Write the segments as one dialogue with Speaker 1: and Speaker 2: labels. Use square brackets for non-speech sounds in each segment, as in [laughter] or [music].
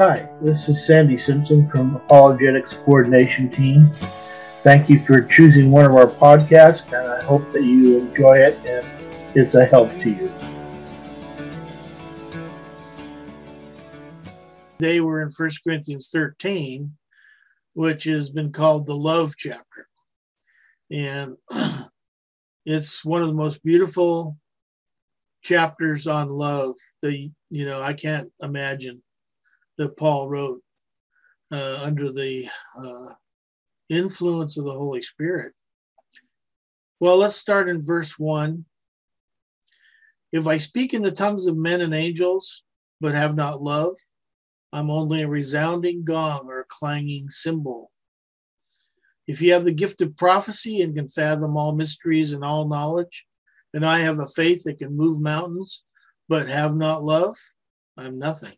Speaker 1: Hi, this is Sandy Simpson from Apologetics Coordination Team. Thank you for choosing one of our podcasts, and I hope that you enjoy it and it's a help to you. Today we're in 1 Corinthians 13, which has been called the love chapter. And [clears throat] it's one of the most beautiful chapters on love that, you know, I can't imagine that Paul wrote uh, under the uh, influence of the Holy Spirit. Well, let's start in verse 1. If I speak in the tongues of men and angels, but have not love, I'm only a resounding gong or a clanging cymbal. If you have the gift of prophecy and can fathom all mysteries and all knowledge, and I have a faith that can move mountains, but have not love, I'm nothing.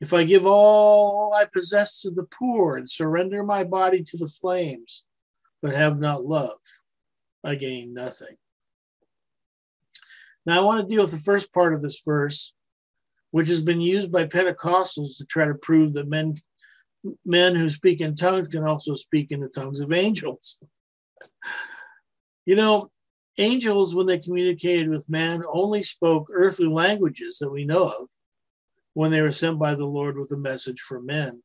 Speaker 1: If I give all I possess to the poor and surrender my body to the flames, but have not love, I gain nothing. Now, I want to deal with the first part of this verse, which has been used by Pentecostals to try to prove that men, men who speak in tongues can also speak in the tongues of angels. you know, angels, when they communicated with man, only spoke earthly languages that we know of when they were sent by the Lord with a message for men.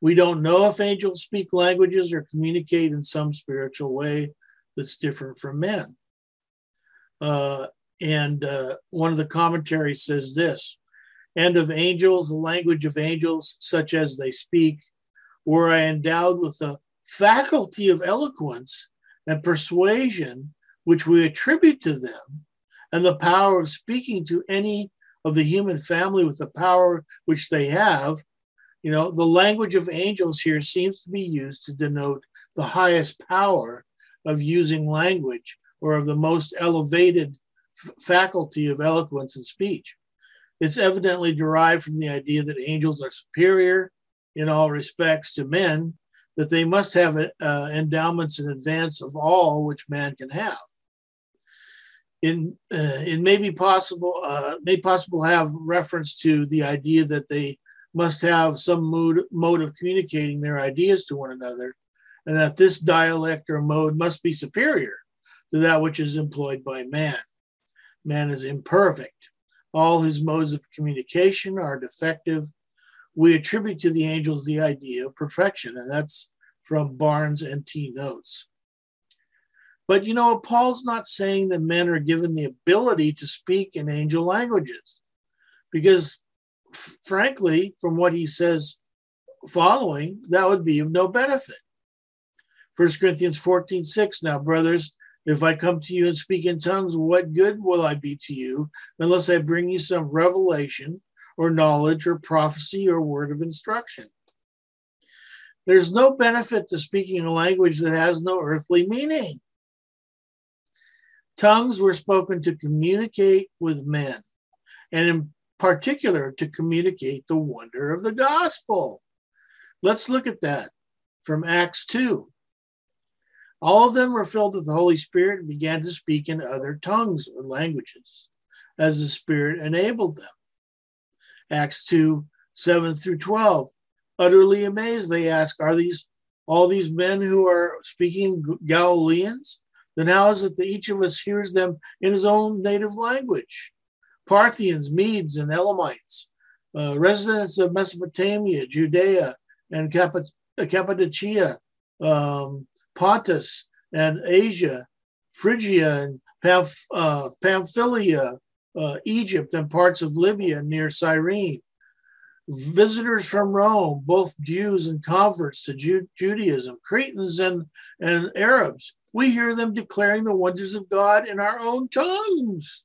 Speaker 1: We don't know if angels speak languages or communicate in some spiritual way that's different from men. Uh, and uh, one of the commentaries says this and of angels, the language of angels, such as they speak, were I endowed with the faculty of eloquence and persuasion, which we attribute to them, and the power of speaking to any of the human family with the power which they have, you know, the language of angels here seems to be used to denote the highest power of using language or of the most elevated f- faculty of eloquence and speech. It's evidently derived from the idea that angels are superior in all respects to men, that they must have uh, endowments in advance of all which man can have in, uh, it may be possible, uh, may possible have reference to the idea that they must have some mood, mode of communicating their ideas to one another, and that this dialect or mode must be superior to that which is employed by man. Man is imperfect. All his modes of communication are defective. We attribute to the angels the idea of perfection, and that's from Barnes and T. Notes. But you know, Paul's not saying that men are given the ability to speak in angel languages, because frankly, from what he says following, that would be of no benefit. 1 Corinthians 14 6. Now, brothers, if I come to you and speak in tongues, what good will I be to you unless I bring you some revelation or knowledge or prophecy or word of instruction? There's no benefit to speaking a language that has no earthly meaning. Tongues were spoken to communicate with men, and in particular, to communicate the wonder of the gospel. Let's look at that from Acts 2. All of them were filled with the Holy Spirit and began to speak in other tongues or languages as the Spirit enabled them. Acts 2 7 through 12. Utterly amazed, they ask, Are these all these men who are speaking Galileans? Then how is that each of us hears them in his own native language? Parthians, Medes, and Elamites, uh, residents of Mesopotamia, Judea, and Cappadocia, um, Pontus, and Asia, Phrygia, and Pamph- uh, Pamphylia, uh, Egypt, and parts of Libya near Cyrene. Visitors from Rome, both Jews and converts to Ju- Judaism, Cretans and, and Arabs, we hear them declaring the wonders of God in our own tongues.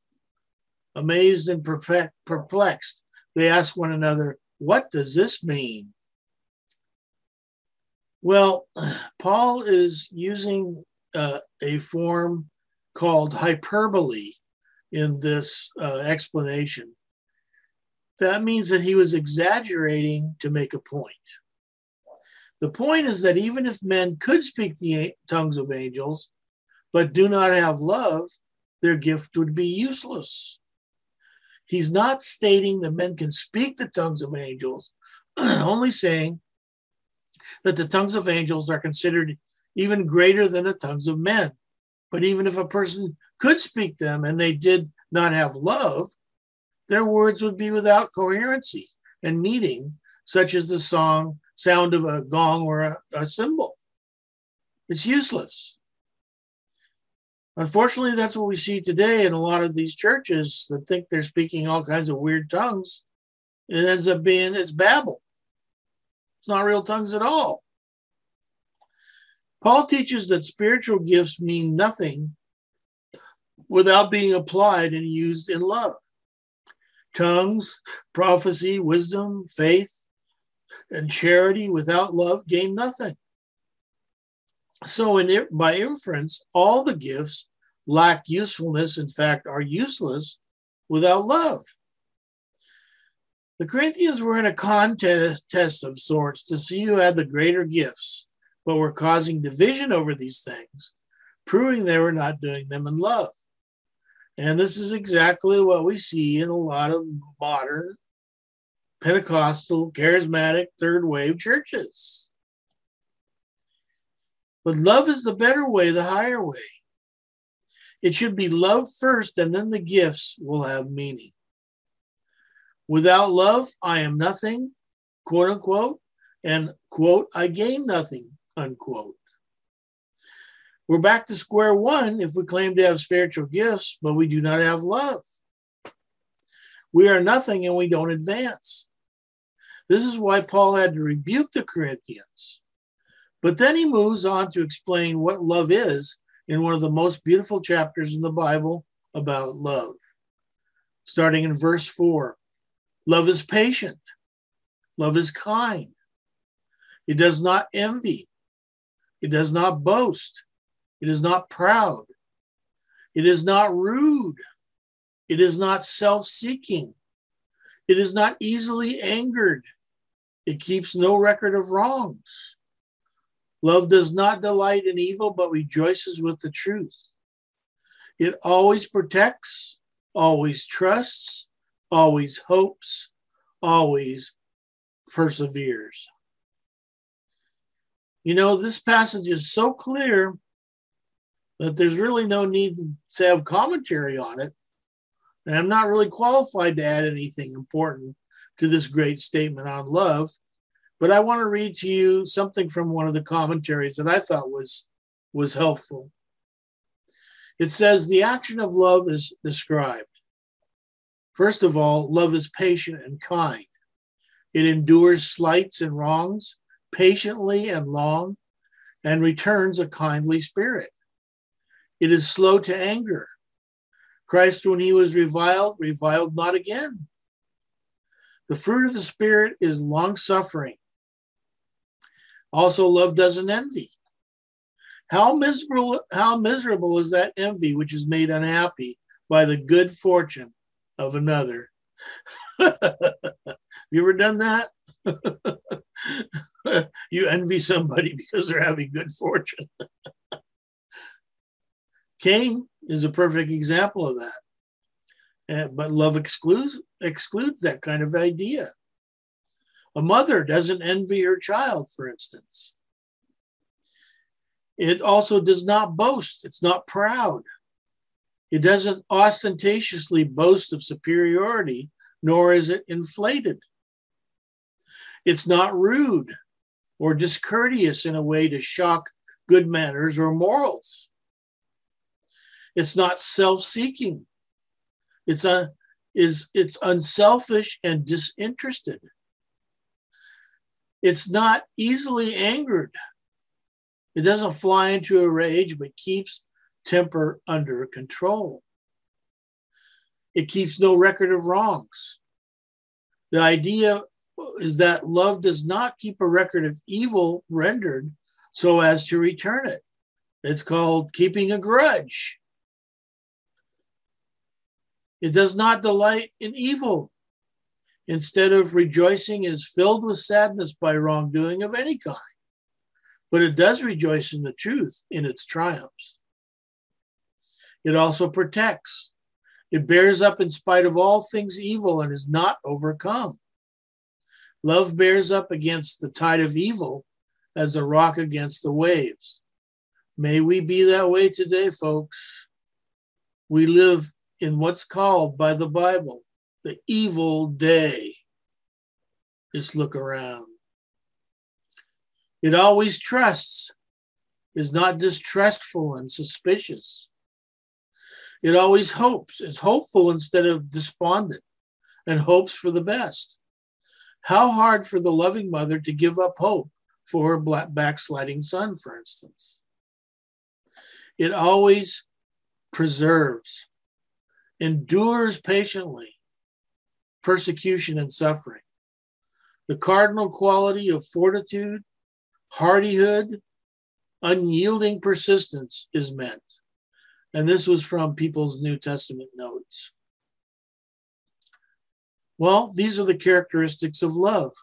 Speaker 1: Amazed and perplexed, they ask one another, What does this mean? Well, [sighs] Paul is using uh, a form called hyperbole in this uh, explanation. That means that he was exaggerating to make a point. The point is that even if men could speak the tongues of angels, but do not have love, their gift would be useless. He's not stating that men can speak the tongues of angels, [clears throat] only saying that the tongues of angels are considered even greater than the tongues of men. But even if a person could speak them and they did not have love, their words would be without coherency and meaning, such as the song sound of a gong or a, a cymbal. It's useless. Unfortunately, that's what we see today in a lot of these churches that think they're speaking all kinds of weird tongues. It ends up being it's babble. It's not real tongues at all. Paul teaches that spiritual gifts mean nothing without being applied and used in love. Tongues, prophecy, wisdom, faith, and charity without love gain nothing. So, in it, by inference, all the gifts lack usefulness, in fact, are useless without love. The Corinthians were in a contest of sorts to see who had the greater gifts, but were causing division over these things, proving they were not doing them in love. And this is exactly what we see in a lot of modern Pentecostal, charismatic, third wave churches. But love is the better way, the higher way. It should be love first, and then the gifts will have meaning. Without love, I am nothing, quote unquote, and quote, I gain nothing, unquote. We're back to square one if we claim to have spiritual gifts, but we do not have love. We are nothing and we don't advance. This is why Paul had to rebuke the Corinthians. But then he moves on to explain what love is in one of the most beautiful chapters in the Bible about love. Starting in verse 4 Love is patient. Love is kind. It does not envy. It does not boast. It is not proud. It is not rude. It is not self seeking. It is not easily angered. It keeps no record of wrongs. Love does not delight in evil, but rejoices with the truth. It always protects, always trusts, always hopes, always perseveres. You know, this passage is so clear that there's really no need to have commentary on it. And I'm not really qualified to add anything important to this great statement on love. But I want to read to you something from one of the commentaries that I thought was, was helpful. It says the action of love is described. First of all, love is patient and kind. It endures slights and wrongs patiently and long and returns a kindly spirit. It is slow to anger. Christ, when he was reviled, reviled not again. The fruit of the Spirit is long suffering. Also, love doesn't envy. How miserable, how miserable is that envy which is made unhappy by the good fortune of another. [laughs] Have you ever done that? [laughs] you envy somebody because they're having good fortune. [laughs] Cain is a perfect example of that. Uh, but love excludes excludes that kind of idea. A mother doesn't envy her child, for instance. It also does not boast, it's not proud. It doesn't ostentatiously boast of superiority, nor is it inflated. It's not rude or discourteous in a way to shock good manners or morals. It's not self-seeking. It's a is it's unselfish and disinterested. It's not easily angered. It doesn't fly into a rage, but keeps temper under control. It keeps no record of wrongs. The idea is that love does not keep a record of evil rendered so as to return it. It's called keeping a grudge. It does not delight in evil. Instead of rejoicing, is filled with sadness by wrongdoing of any kind. But it does rejoice in the truth in its triumphs. It also protects. It bears up in spite of all things evil and is not overcome. Love bears up against the tide of evil as a rock against the waves. May we be that way today, folks. We live in what's called by the Bible the evil day. Just look around. It always trusts, is not distrustful and suspicious. It always hopes, is hopeful instead of despondent, and hopes for the best. How hard for the loving mother to give up hope for her backsliding son, for instance. It always preserves, endures patiently persecution and suffering. The cardinal quality of fortitude, hardihood, unyielding persistence is meant. And this was from People's New Testament notes. Well, these are the characteristics of love.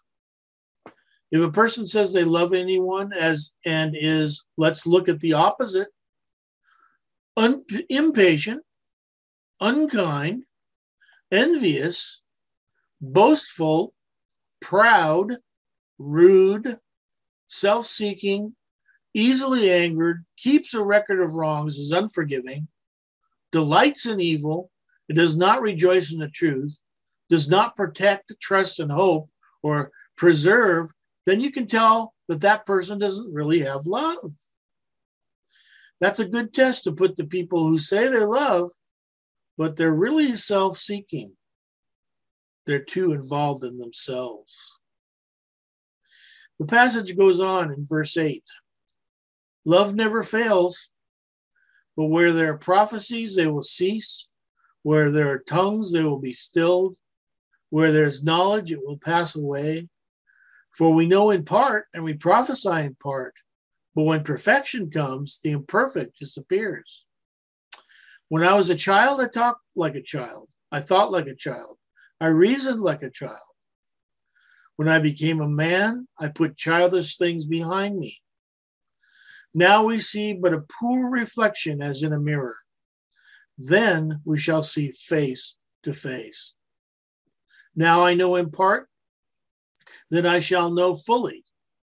Speaker 1: If a person says they love anyone as and is, let's look at the opposite, un, impatient, unkind, envious, boastful, proud, rude, self seeking, easily angered, keeps a record of wrongs, is unforgiving, delights in evil, it does not rejoice in the truth, does not protect, trust, and hope, or preserve, then you can tell that that person doesn't really have love. That's a good test to put the people who say they love, but they're really self seeking. They're too involved in themselves. The passage goes on in verse 8 Love never fails, but where there are prophecies, they will cease. Where there are tongues, they will be stilled. Where there's knowledge, it will pass away. For we know in part and we prophesy in part, but when perfection comes, the imperfect disappears. When I was a child, I talked like a child. I thought like a child. I reasoned like a child. When I became a man, I put childish things behind me. Now we see but a poor reflection as in a mirror. Then we shall see face to face. Now I know in part, then I shall know fully,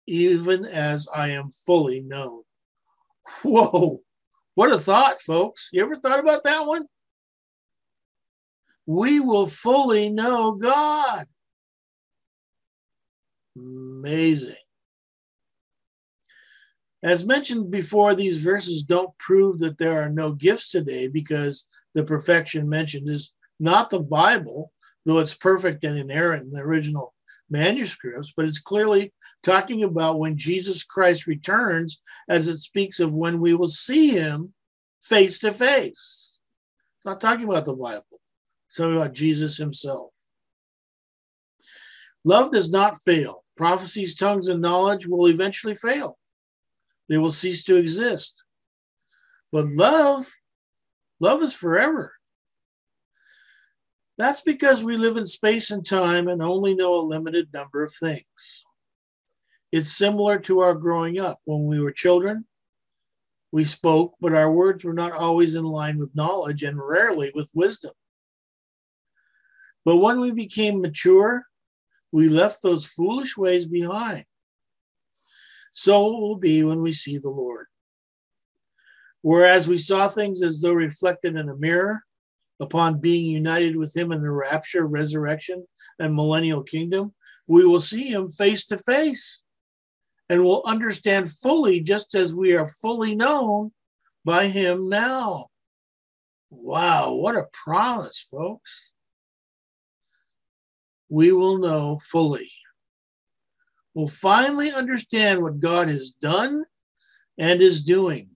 Speaker 1: even as I am fully known. Whoa, what a thought, folks. You ever thought about that one? We will fully know God. Amazing. As mentioned before, these verses don't prove that there are no gifts today because the perfection mentioned is not the Bible, though it's perfect and inerrant in the original manuscripts, but it's clearly talking about when Jesus Christ returns, as it speaks of when we will see him face to face. It's not talking about the Bible, it's talking about Jesus himself. Love does not fail. Prophecies, tongues, and knowledge will eventually fail they will cease to exist. But love, love is forever. That's because we live in space and time and only know a limited number of things. It's similar to our growing up. When we were children, we spoke, but our words were not always in line with knowledge and rarely with wisdom. But when we became mature, we left those foolish ways behind so it will be when we see the Lord. Whereas we saw things as though reflected in a mirror, upon being united with Him in the rapture, resurrection, and millennial kingdom, we will see Him face to face and will understand fully, just as we are fully known by Him now. Wow, what a promise, folks. We will know fully We'll finally understand what God has done and is doing.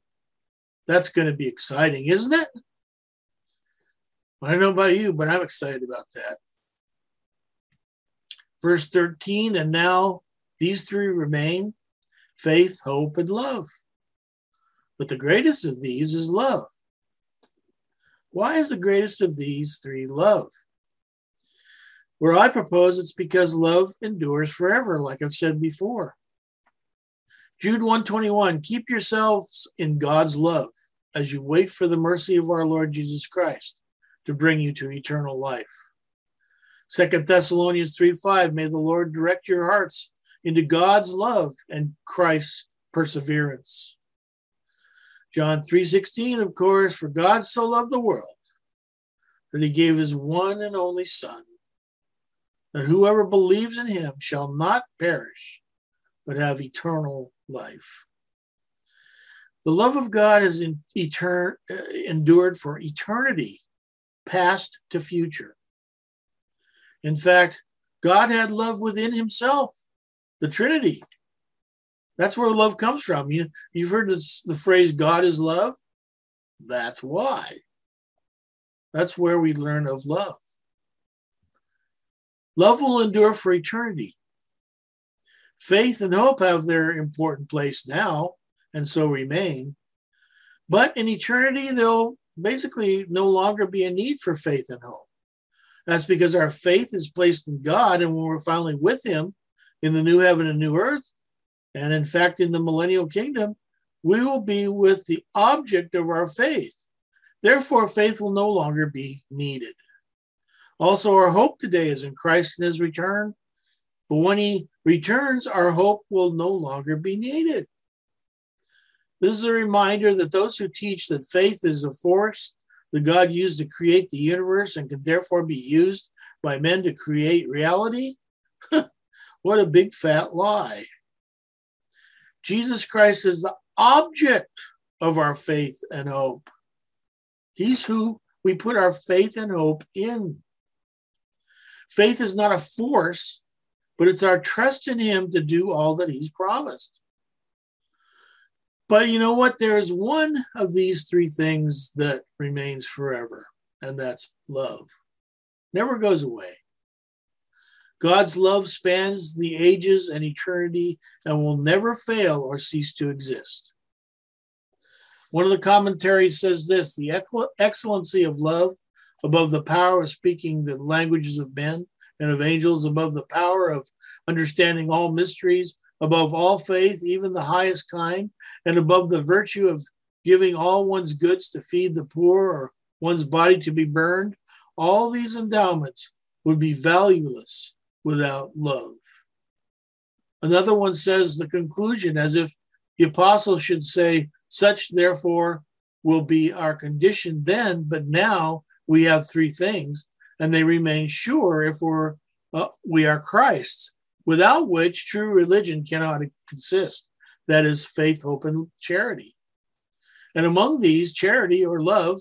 Speaker 1: That's going to be exciting, isn't it? I don't know about you, but I'm excited about that. Verse 13, and now these three remain faith, hope, and love. But the greatest of these is love. Why is the greatest of these three love? Where I propose it's because love endures forever, like I've said before. Jude 121 Keep yourselves in God's love as you wait for the mercy of our Lord Jesus Christ. To bring you to eternal life. Second Thessalonians 3 5, may the Lord direct your hearts into God's love and Christ's perseverance. John 3:16 of course for God so loved the world that he gave his one and only son that whoever believes in him shall not perish but have eternal life. The love of God has in, etern, uh, endured for eternity, past to future. In fact, God had love within himself, the Trinity. That's where love comes from. You, you've heard this, the phrase, God is love. That's why. That's where we learn of love. Love will endure for eternity. Faith and hope have their important place now and so remain. But in eternity, there'll basically no longer be a need for faith and hope. That's because our faith is placed in God, and when we're finally with Him in the new heaven and new earth, and in fact, in the millennial kingdom, we will be with the object of our faith. Therefore, faith will no longer be needed. Also, our hope today is in Christ and his return. But when he returns, our hope will no longer be needed. This is a reminder that those who teach that faith is a force that God used to create the universe and can therefore be used by men to create reality, [laughs] what a big fat lie. Jesus Christ is the object of our faith and hope. He's who we put our faith and hope in. Faith is not a force, but it's our trust in Him to do all that He's promised. But you know what? There is one of these three things that remains forever, and that's love. Never goes away. God's love spans the ages and eternity and will never fail or cease to exist. One of the commentaries says this the excellency of love above the power of speaking the languages of men and of angels, above the power of understanding all mysteries, above all faith, even the highest kind, and above the virtue of giving all one's goods to feed the poor or one's body to be burned, all these endowments would be valueless without love. Another one says the conclusion as if the apostle should say, Such therefore will be our condition then, but now we have three things, and they remain sure if we're, uh, we are Christ's, without which true religion cannot consist. That is faith, hope, and charity. And among these, charity or love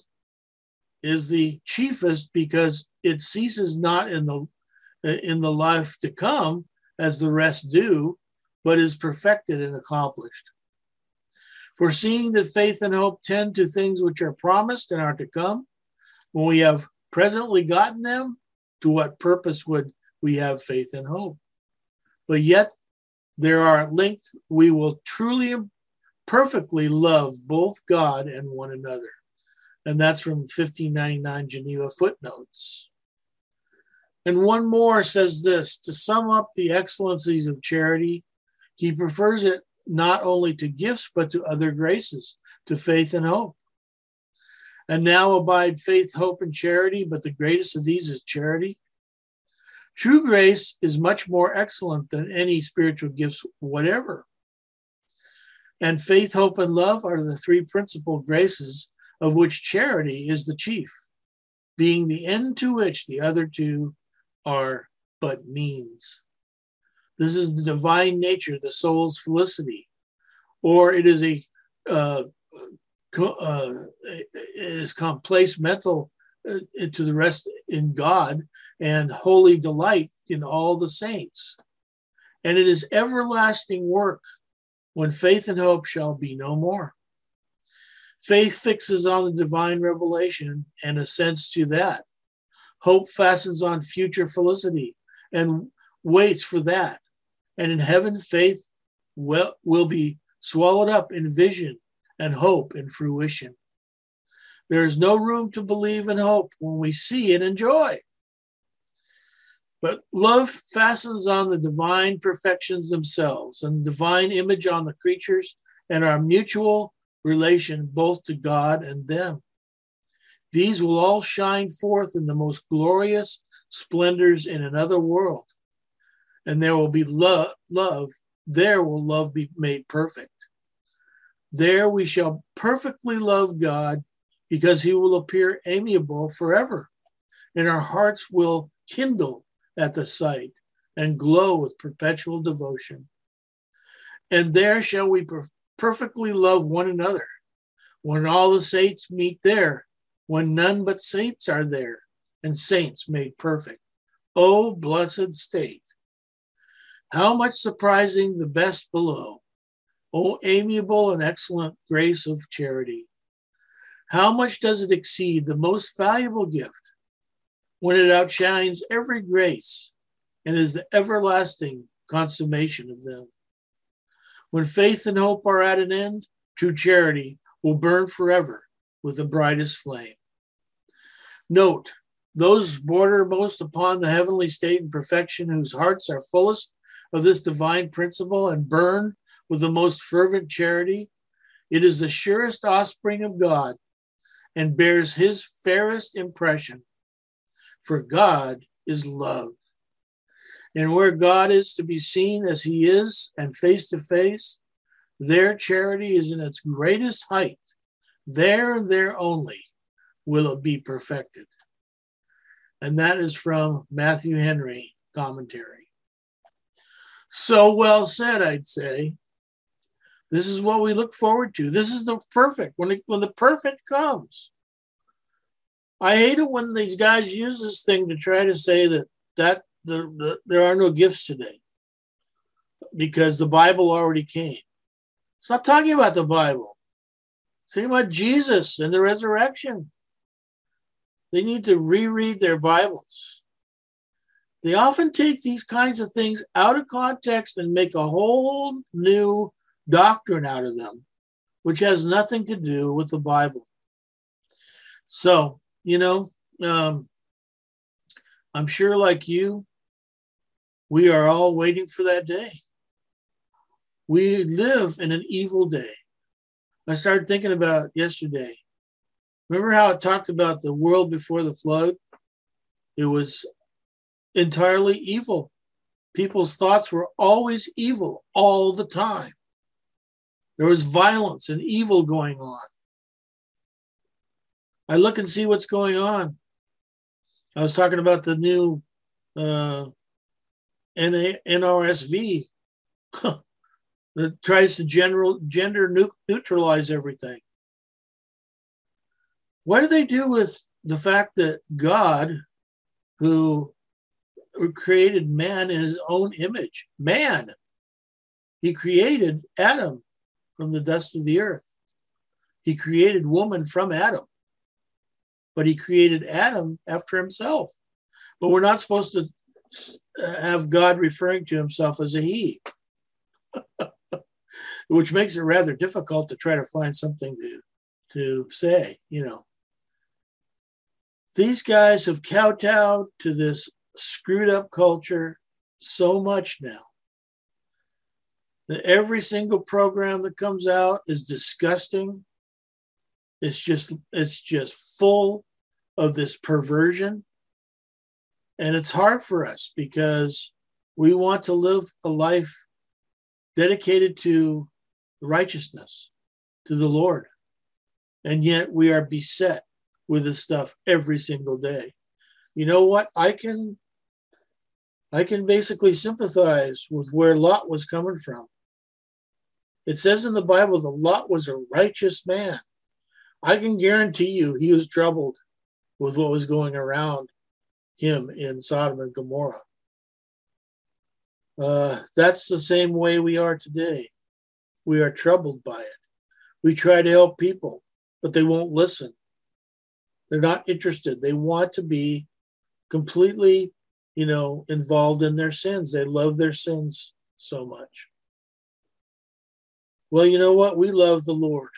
Speaker 1: is the chiefest because it ceases not in the in the life to come as the rest do, but is perfected and accomplished. for seeing that faith and hope tend to things which are promised and are to come, when we have presently gotten them, to what purpose would we have faith and hope? But yet, there are at length we will truly perfectly love both God and one another. And that's from 1599 Geneva footnotes. And one more says this to sum up the excellencies of charity, he prefers it not only to gifts, but to other graces, to faith and hope. And now abide faith, hope, and charity, but the greatest of these is charity. True grace is much more excellent than any spiritual gifts, whatever. And faith, hope, and love are the three principal graces, of which charity is the chief, being the end to which the other two are but means. This is the divine nature, the soul's felicity, or it is a uh, uh, is complex mental uh, to the rest in God and holy delight in all the saints. And it is everlasting work when faith and hope shall be no more. Faith fixes on the divine revelation and assents to that. Hope fastens on future felicity and waits for that. And in heaven, faith will, will be swallowed up in vision and hope in fruition. There is no room to believe and hope when we see and enjoy. But love fastens on the divine perfections themselves and divine image on the creatures and our mutual relation both to God and them. These will all shine forth in the most glorious splendors in another world. And there will be love, love. There will love be made perfect. There we shall perfectly love God because he will appear amiable forever. And our hearts will kindle at the sight and glow with perpetual devotion. And there shall we per- perfectly love one another when all the saints meet there, when none but saints are there, and saints made perfect. O blessed state! How much surprising the best below! O amiable and excellent grace of charity! How much does it exceed the most valuable gift when it outshines every grace and is the everlasting consummation of them? When faith and hope are at an end, true charity will burn forever with the brightest flame. Note, those border most upon the heavenly state and perfection, whose hearts are fullest of this divine principle and burn with the most fervent charity, it is the surest offspring of God and bears his fairest impression. For God is love and where God is to be seen as he is and face to face, their charity is in its greatest height. There there only will it be perfected. And that is from Matthew Henry commentary. So well said, I'd say. This is what we look forward to. This is the perfect when it, when the perfect comes. I hate it when these guys use this thing to try to say that that the, the, there are no gifts today because the Bible already came. It's not talking about the Bible. It's talking about Jesus and the resurrection. They need to reread their Bibles. They often take these kinds of things out of context and make a whole new doctrine out of them, which has nothing to do with the Bible. So, you know, um, I'm sure, like you, we are all waiting for that day. We live in an evil day. I started thinking about yesterday. Remember how it talked about the world before the flood? It was entirely evil. People's thoughts were always evil all the time. There was violence and evil going on. I look and see what's going on. I was talking about the new uh, NRSV that tries to general gender neutralize everything. What do they do with the fact that God, who created man in his own image, man, he created Adam from the dust of the earth. He created woman from Adam, but he created Adam after himself. But we're not supposed to have God referring to himself as a he, [laughs] which makes it rather difficult to try to find something to, to say, you know. These guys have kowtowed to this screwed up culture so much now that every single program that comes out is disgusting. It's just it's just full of this perversion and it's hard for us because we want to live a life dedicated to righteousness, to the Lord. And yet we are beset with this stuff every single day. You know what? I can I can basically sympathize with where Lot was coming from. It says in the Bible that Lot was a righteous man. I can guarantee you he was troubled with what was going around him in Sodom and Gomorrah. Uh, that's the same way we are today. We are troubled by it. We try to help people, but they won't listen. They're not interested. They want to be completely, you know, involved in their sins. They love their sins so much. Well, you know what? We love the Lord.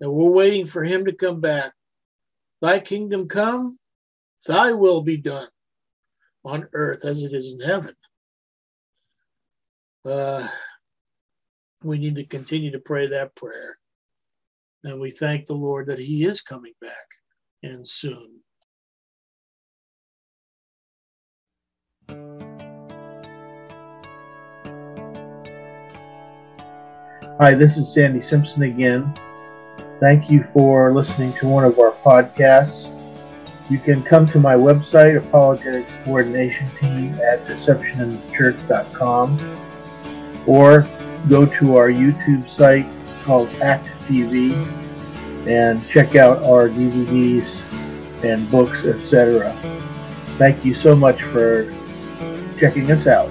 Speaker 1: And we're waiting for him to come back. Thy kingdom come, Thy will be done on earth as it is in heaven. Uh, we need to continue to pray that prayer. And we thank the Lord that He is coming back and soon. Hi, this is Sandy Simpson again. Thank you for listening to one of our podcasts. You can come to my website, Apologetics Coordination Team, at deceptioninthechurch.com, or go to our YouTube site called Act TV and check out our DVDs and books, etc. Thank you so much for checking us out.